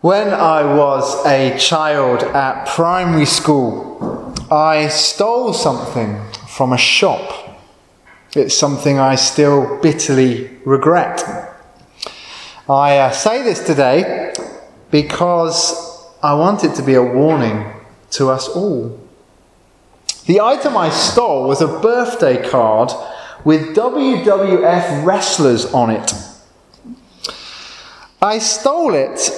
When I was a child at primary school, I stole something from a shop. It's something I still bitterly regret. I uh, say this today because I want it to be a warning to us all. The item I stole was a birthday card with WWF wrestlers on it. I stole it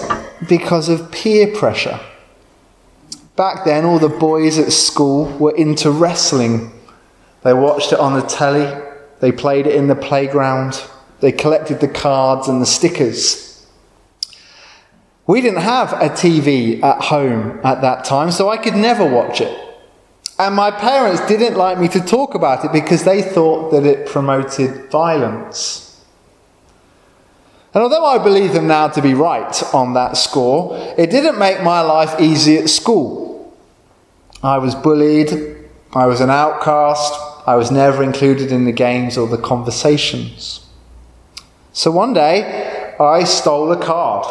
because of peer pressure. Back then, all the boys at school were into wrestling. They watched it on the telly, they played it in the playground, they collected the cards and the stickers. We didn't have a TV at home at that time, so I could never watch it. And my parents didn't like me to talk about it because they thought that it promoted violence. And although I believe them now to be right on that score, it didn't make my life easy at school. I was bullied, I was an outcast, I was never included in the games or the conversations. So one day, I stole a card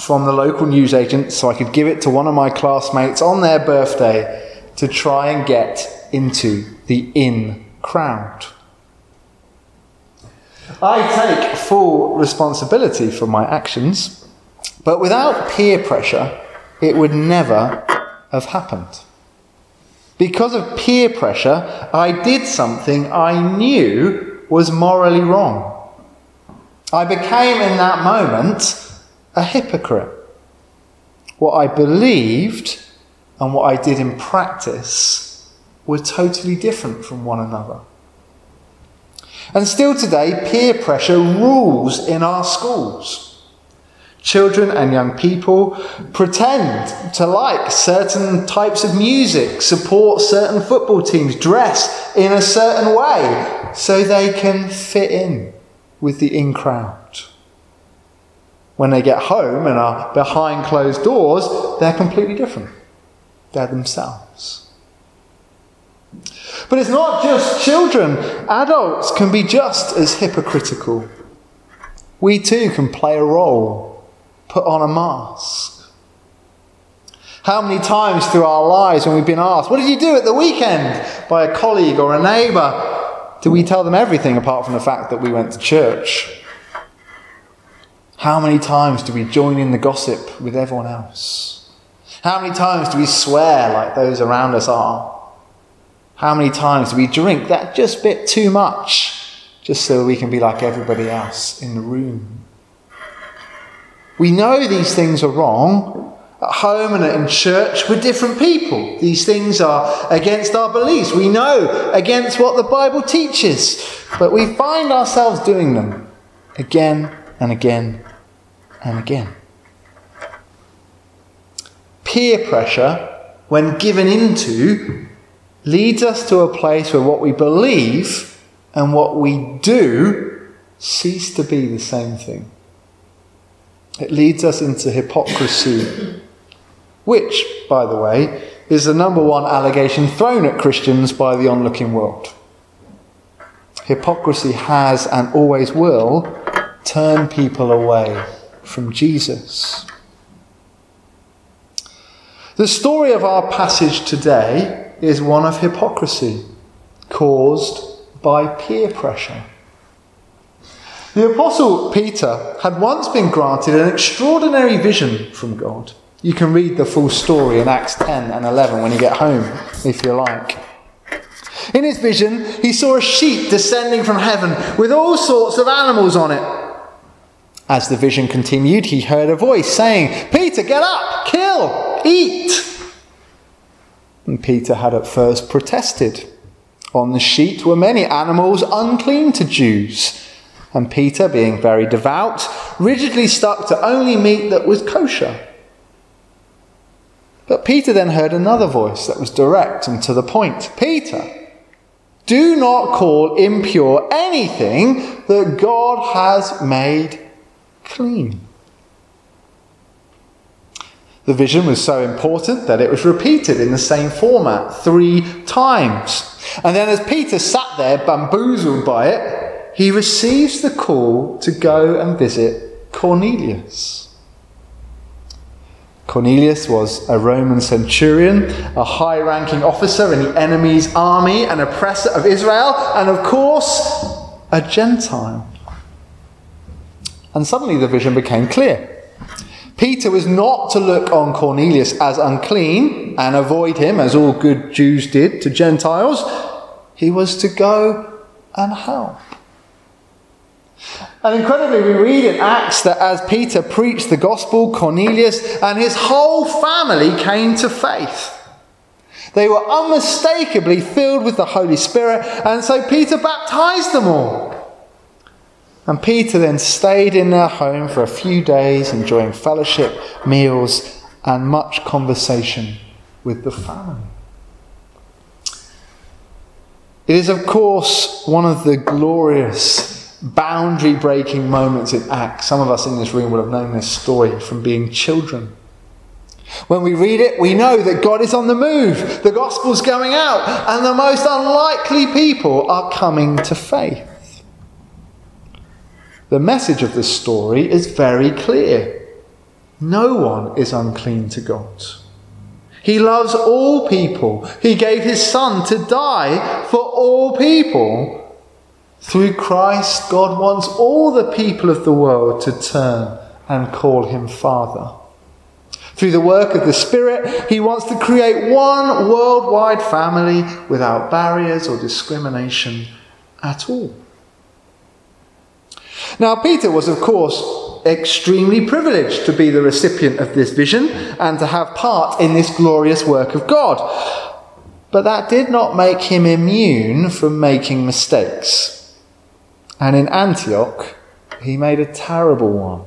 from the local newsagent so I could give it to one of my classmates on their birthday to try and get into the in crowd. I take full responsibility for my actions, but without peer pressure, it would never have happened. Because of peer pressure, I did something I knew was morally wrong. I became in that moment a hypocrite. What I believed and what I did in practice were totally different from one another. And still today, peer pressure rules in our schools. Children and young people pretend to like certain types of music, support certain football teams, dress in a certain way so they can fit in with the in crowd. When they get home and are behind closed doors, they're completely different. They're themselves. But it's not just children, adults can be just as hypocritical. We too can play a role, put on a mask. How many times through our lives, when we've been asked, What did you do at the weekend? by a colleague or a neighbour, do we tell them everything apart from the fact that we went to church? How many times do we join in the gossip with everyone else? How many times do we swear like those around us are? How many times do we drink that just bit too much just so we can be like everybody else in the room? We know these things are wrong. At home and in church, we're different people. These things are against our beliefs. We know against what the Bible teaches. But we find ourselves doing them again and again and again. Peer pressure, when given into, leads us to a place where what we believe and what we do cease to be the same thing. It leads us into hypocrisy, which, by the way, is the number one allegation thrown at Christians by the onlooking world. Hypocrisy has and always will turn people away from Jesus. The story of our passage today is one of hypocrisy caused by peer pressure. The Apostle Peter had once been granted an extraordinary vision from God. You can read the full story in Acts 10 and 11 when you get home, if you like. In his vision, he saw a sheep descending from heaven with all sorts of animals on it. As the vision continued, he heard a voice saying, Peter, get up, kill, eat. Peter had at first protested. On the sheet were many animals unclean to Jews. And Peter, being very devout, rigidly stuck to only meat that was kosher. But Peter then heard another voice that was direct and to the point Peter, do not call impure anything that God has made clean. The vision was so important that it was repeated in the same format three times. And then, as Peter sat there, bamboozled by it, he receives the call to go and visit Cornelius. Cornelius was a Roman centurion, a high ranking officer in the enemy's army, an oppressor of Israel, and of course, a Gentile. And suddenly the vision became clear. Peter was not to look on Cornelius as unclean and avoid him, as all good Jews did to Gentiles. He was to go and help. And incredibly, we read in Acts that as Peter preached the gospel, Cornelius and his whole family came to faith. They were unmistakably filled with the Holy Spirit, and so Peter baptized them all. And Peter then stayed in their home for a few days, enjoying fellowship, meals, and much conversation with the family. It is, of course, one of the glorious boundary breaking moments in Acts. Some of us in this room will have known this story from being children. When we read it, we know that God is on the move, the gospel's going out, and the most unlikely people are coming to faith. The message of this story is very clear no one is unclean to God. He loves all people. He gave his son to die for all people through Christ, God wants all the people of the world to turn and call him Father. Through the work of the Spirit, he wants to create one worldwide family without barriers or discrimination at all. Now, Peter was, of course, extremely privileged to be the recipient of this vision and to have part in this glorious work of God. But that did not make him immune from making mistakes. And in Antioch, he made a terrible one.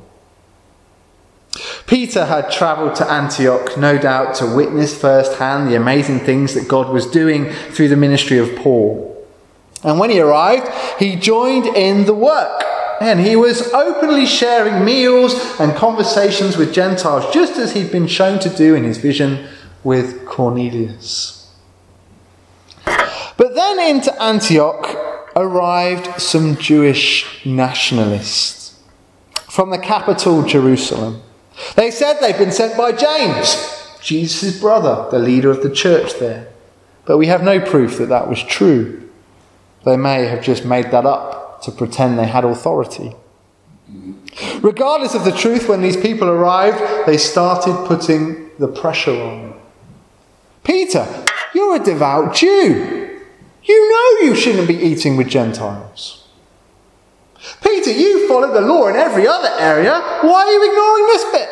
Peter had travelled to Antioch, no doubt, to witness firsthand the amazing things that God was doing through the ministry of Paul. And when he arrived, he joined in the work. And he was openly sharing meals and conversations with Gentiles, just as he'd been shown to do in his vision with Cornelius. But then into Antioch, arrived some Jewish nationalists from the capital, Jerusalem. They said they'd been sent by James, Jesus' brother, the leader of the church there. But we have no proof that that was true. They may have just made that up to pretend they had authority. Regardless of the truth, when these people arrived, they started putting the pressure on. Peter, you're a devout Jew. You know you shouldn't be eating with Gentiles. Peter, you follow the law in every other area. Why are you ignoring this bit?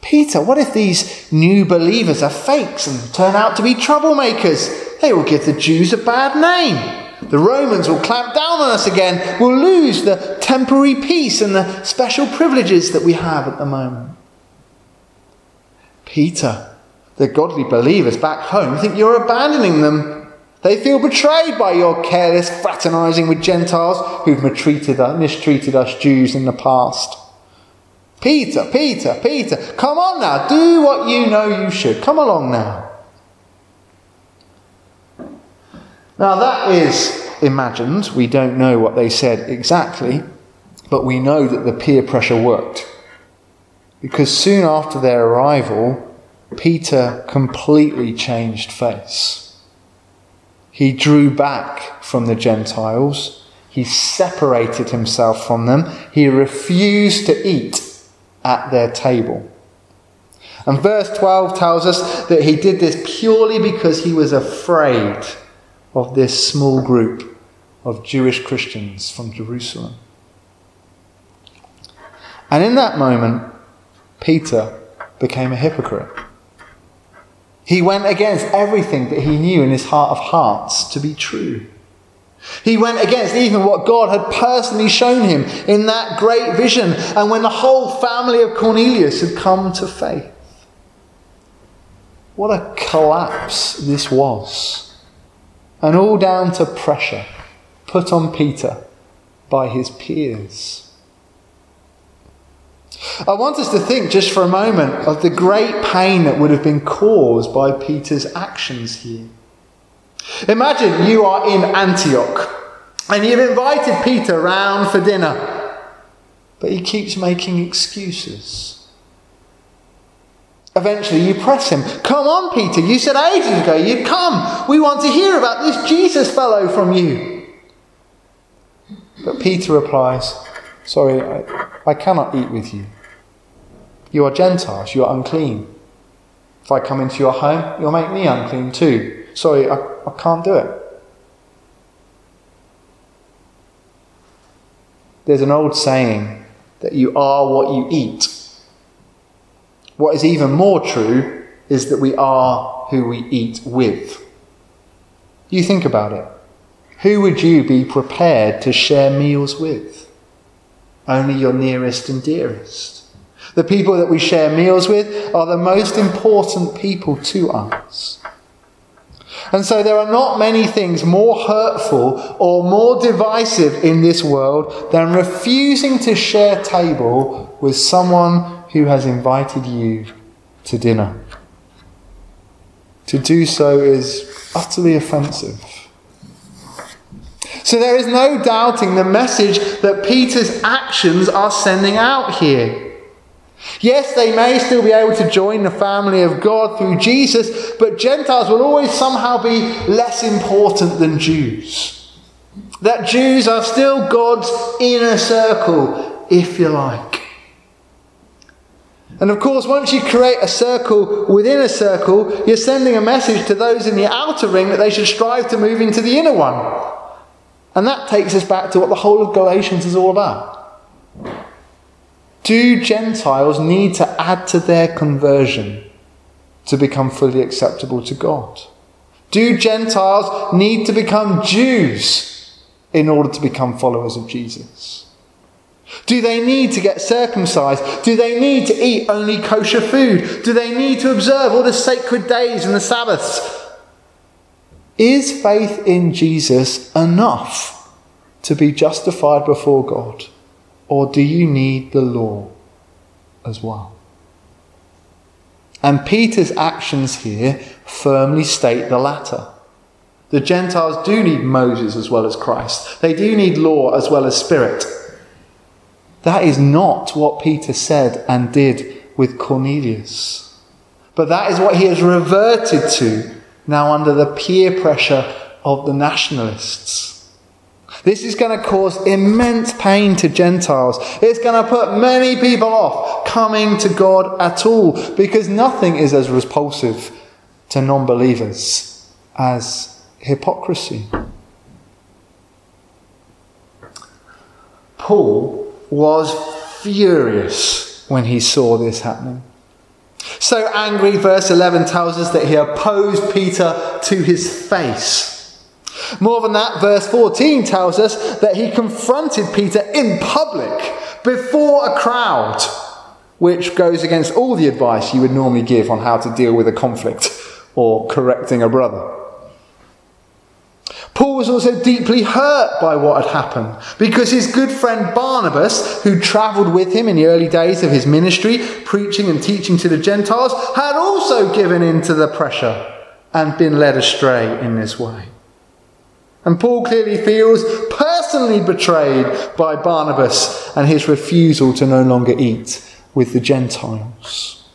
Peter, what if these new believers are fakes and turn out to be troublemakers? They will give the Jews a bad name. The Romans will clamp down on us again. We'll lose the temporary peace and the special privileges that we have at the moment. Peter, the godly believers back home think you're abandoning them. They feel betrayed by your careless fraternizing with Gentiles who've mistreated us, uh, mistreated us Jews in the past. Peter, Peter, Peter, come on now, do what you know you should. Come along now. Now, that is imagined. We don't know what they said exactly, but we know that the peer pressure worked. Because soon after their arrival, Peter completely changed face. He drew back from the Gentiles. He separated himself from them. He refused to eat at their table. And verse 12 tells us that he did this purely because he was afraid of this small group of Jewish Christians from Jerusalem. And in that moment, Peter became a hypocrite. He went against everything that he knew in his heart of hearts to be true. He went against even what God had personally shown him in that great vision and when the whole family of Cornelius had come to faith. What a collapse this was. And all down to pressure put on Peter by his peers. I want us to think just for a moment of the great pain that would have been caused by Peter's actions here. Imagine you are in Antioch and you've invited Peter round for dinner, but he keeps making excuses. Eventually, you press him. Come on, Peter. You said ages ago you'd come. We want to hear about this Jesus fellow from you. But Peter replies, Sorry, I, I cannot eat with you. You are Gentiles, you are unclean. If I come into your home, you'll make me unclean too. Sorry, I, I can't do it. There's an old saying that you are what you eat. What is even more true is that we are who we eat with. You think about it. Who would you be prepared to share meals with? Only your nearest and dearest. The people that we share meals with are the most important people to us. And so there are not many things more hurtful or more divisive in this world than refusing to share table with someone who has invited you to dinner. To do so is utterly offensive. So there is no doubting the message that Peter's actions are sending out here. Yes, they may still be able to join the family of God through Jesus, but Gentiles will always somehow be less important than Jews. That Jews are still God's inner circle, if you like. And of course, once you create a circle within a circle, you're sending a message to those in the outer ring that they should strive to move into the inner one. And that takes us back to what the whole of Galatians is all about. Do Gentiles need to add to their conversion to become fully acceptable to God? Do Gentiles need to become Jews in order to become followers of Jesus? Do they need to get circumcised? Do they need to eat only kosher food? Do they need to observe all the sacred days and the Sabbaths? Is faith in Jesus enough to be justified before God? Or do you need the law as well? And Peter's actions here firmly state the latter. The Gentiles do need Moses as well as Christ, they do need law as well as spirit. That is not what Peter said and did with Cornelius. But that is what he has reverted to now under the peer pressure of the nationalists. This is going to cause immense pain to Gentiles. It's going to put many people off coming to God at all because nothing is as repulsive to non believers as hypocrisy. Paul was furious when he saw this happening. So angry, verse 11 tells us that he opposed Peter to his face. More than that, verse 14 tells us that he confronted Peter in public before a crowd, which goes against all the advice you would normally give on how to deal with a conflict or correcting a brother. Paul was also deeply hurt by what had happened because his good friend Barnabas, who travelled with him in the early days of his ministry, preaching and teaching to the Gentiles, had also given in to the pressure and been led astray in this way. And Paul clearly feels personally betrayed by Barnabas and his refusal to no longer eat with the Gentiles.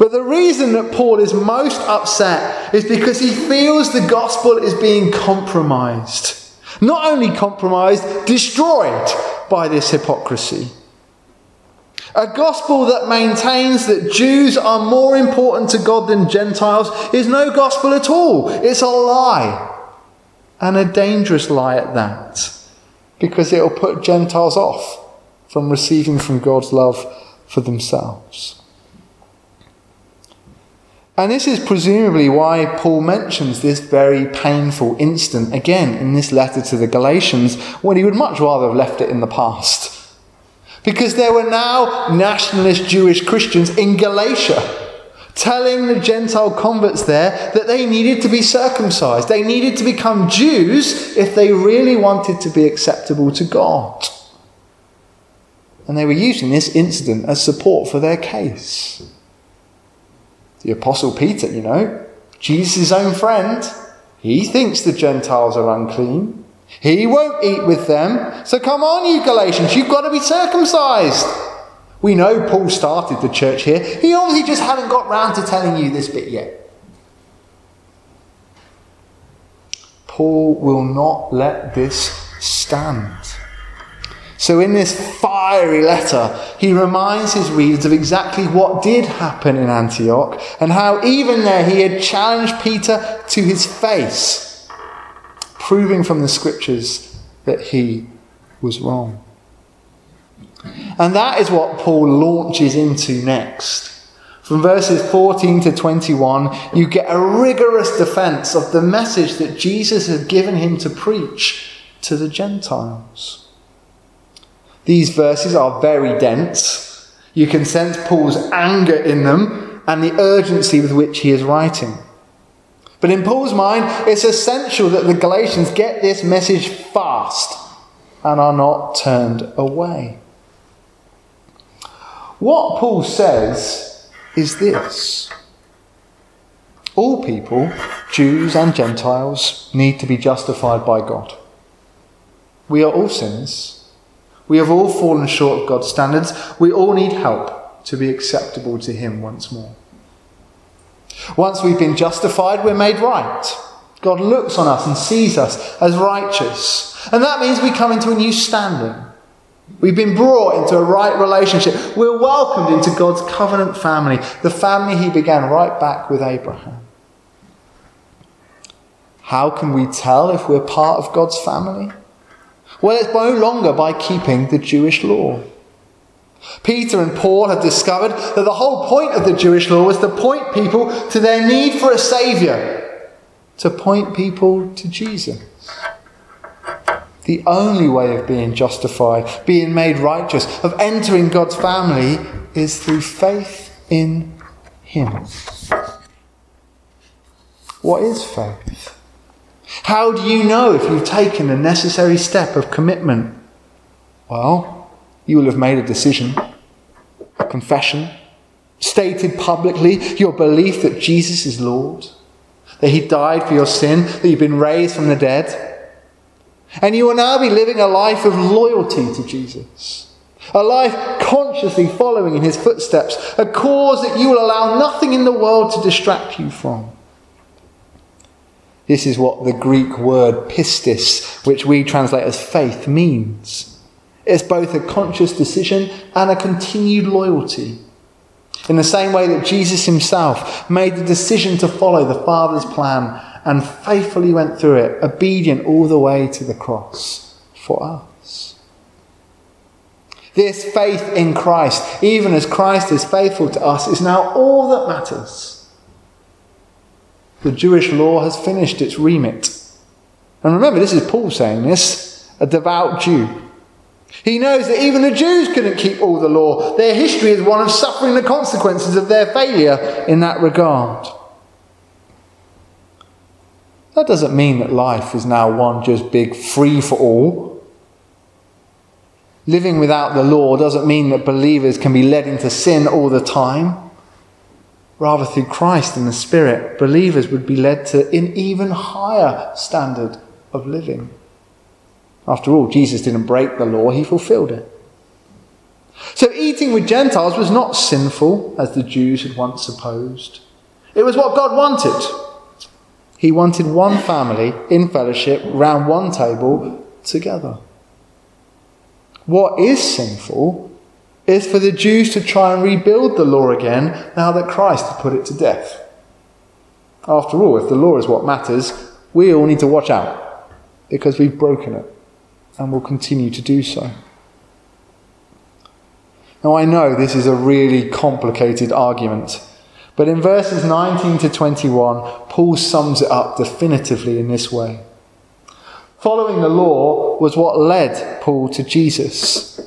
But the reason that Paul is most upset is because he feels the gospel is being compromised. Not only compromised, destroyed by this hypocrisy. A gospel that maintains that Jews are more important to God than Gentiles is no gospel at all. It's a lie and a dangerous lie at that, because it will put Gentiles off from receiving from God's love for themselves. And this is presumably why Paul mentions this very painful incident again in this letter to the Galatians when he would much rather have left it in the past. Because there were now nationalist Jewish Christians in Galatia telling the Gentile converts there that they needed to be circumcised. They needed to become Jews if they really wanted to be acceptable to God. And they were using this incident as support for their case. The Apostle Peter, you know, Jesus' own friend, he thinks the Gentiles are unclean. He won't eat with them. So come on, you Galatians, you've got to be circumcised. We know Paul started the church here. He obviously just hadn't got round to telling you this bit yet. Paul will not let this stand. So, in this fiery letter, he reminds his readers of exactly what did happen in Antioch and how, even there, he had challenged Peter to his face, proving from the scriptures that he was wrong. And that is what Paul launches into next. From verses 14 to 21, you get a rigorous defense of the message that Jesus had given him to preach to the Gentiles. These verses are very dense. You can sense Paul's anger in them and the urgency with which he is writing. But in Paul's mind, it's essential that the Galatians get this message fast and are not turned away. What Paul says is this all people, Jews and Gentiles, need to be justified by God. We are all sinners. We have all fallen short of God's standards. We all need help to be acceptable to Him once more. Once we've been justified, we're made right. God looks on us and sees us as righteous. And that means we come into a new standing. We've been brought into a right relationship. We're welcomed into God's covenant family, the family He began right back with Abraham. How can we tell if we're part of God's family? Well, it's no longer by keeping the Jewish law. Peter and Paul have discovered that the whole point of the Jewish law was to point people to their need for a Saviour, to point people to Jesus. The only way of being justified, being made righteous, of entering God's family is through faith in Him. What is faith? How do you know if you've taken the necessary step of commitment? Well, you will have made a decision, a confession, stated publicly your belief that Jesus is Lord, that He died for your sin, that you've been raised from the dead and you will now be living a life of loyalty to Jesus. A life consciously following in his footsteps. A cause that you will allow nothing in the world to distract you from. This is what the Greek word pistis, which we translate as faith, means. It's both a conscious decision and a continued loyalty. In the same way that Jesus himself made the decision to follow the Father's plan and faithfully went through it, obedient all the way to the cross for us. This faith in Christ, even as Christ is faithful to us, is now all that matters. The Jewish law has finished its remit. And remember, this is Paul saying this, a devout Jew. He knows that even the Jews couldn't keep all the law. Their history is one of suffering the consequences of their failure in that regard. That doesn't mean that life is now one just big free for all. Living without the law doesn't mean that believers can be led into sin all the time. Rather, through Christ and the Spirit, believers would be led to an even higher standard of living. After all, Jesus didn't break the law, he fulfilled it. So, eating with Gentiles was not sinful, as the Jews had once supposed. It was what God wanted. He wanted one family in fellowship round one table together. What is sinful is for the Jews to try and rebuild the law again now that Christ had put it to death. After all, if the law is what matters, we all need to watch out because we've broken it and will continue to do so. Now, I know this is a really complicated argument but in verses 19 to 21, Paul sums it up definitively in this way. Following the law was what led Paul to Jesus.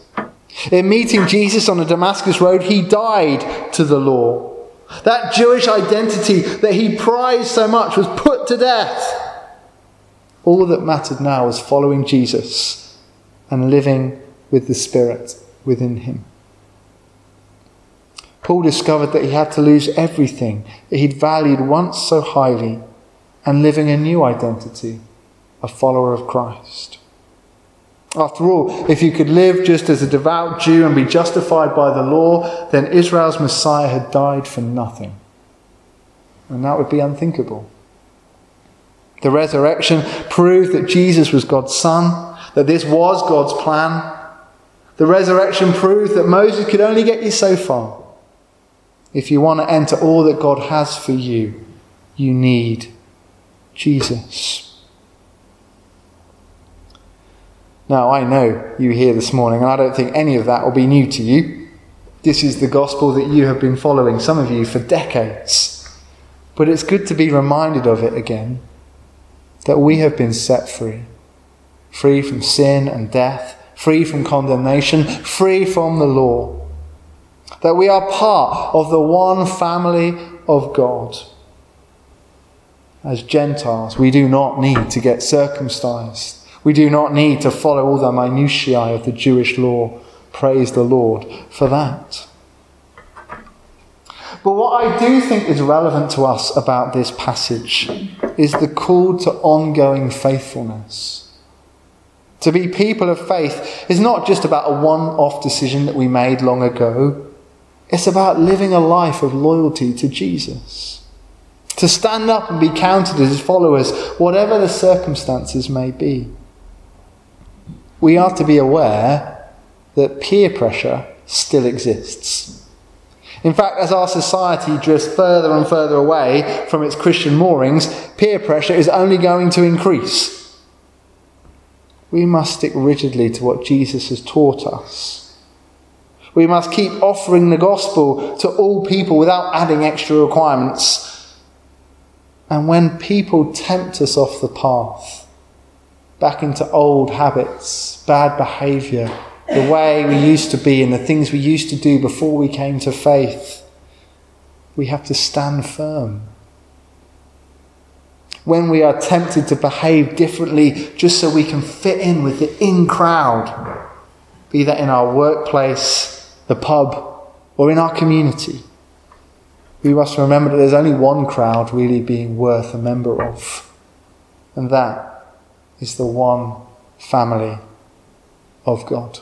In meeting Jesus on the Damascus Road, he died to the law. That Jewish identity that he prized so much was put to death. All that mattered now was following Jesus and living with the Spirit within him. Paul discovered that he had to lose everything that he'd valued once so highly and living a new identity, a follower of Christ. After all, if you could live just as a devout Jew and be justified by the law, then Israel's Messiah had died for nothing. And that would be unthinkable. The resurrection proved that Jesus was God's Son, that this was God's plan. The resurrection proved that Moses could only get you so far. If you want to enter all that God has for you, you need Jesus. Now, I know you here this morning, and I don't think any of that will be new to you. This is the gospel that you have been following, some of you, for decades. But it's good to be reminded of it again that we have been set free free from sin and death, free from condemnation, free from the law. That we are part of the one family of God. As Gentiles, we do not need to get circumcised we do not need to follow all the minutiae of the Jewish law. Praise the Lord for that. But what I do think is relevant to us about this passage is the call to ongoing faithfulness. To be people of faith is not just about a one off decision that we made long ago, it's about living a life of loyalty to Jesus. To stand up and be counted as followers, whatever the circumstances may be we are to be aware that peer pressure still exists. In fact, as our society drifts further and further away from its Christian moorings, peer pressure is only going to increase. We must stick rigidly to what Jesus has taught us. We must keep offering the gospel to all people without adding extra requirements. And when people tempt us off the path, back into old habits, bad behaviour, the way we used to be and the things we used to do before we came to faith. We have to stand firm. When we are tempted to behave differently just so we can fit in with the in crowd, be that in our workplace, the pub, or in our community, we must remember that there's only one crowd really being worth a member of, and that is the one family of God.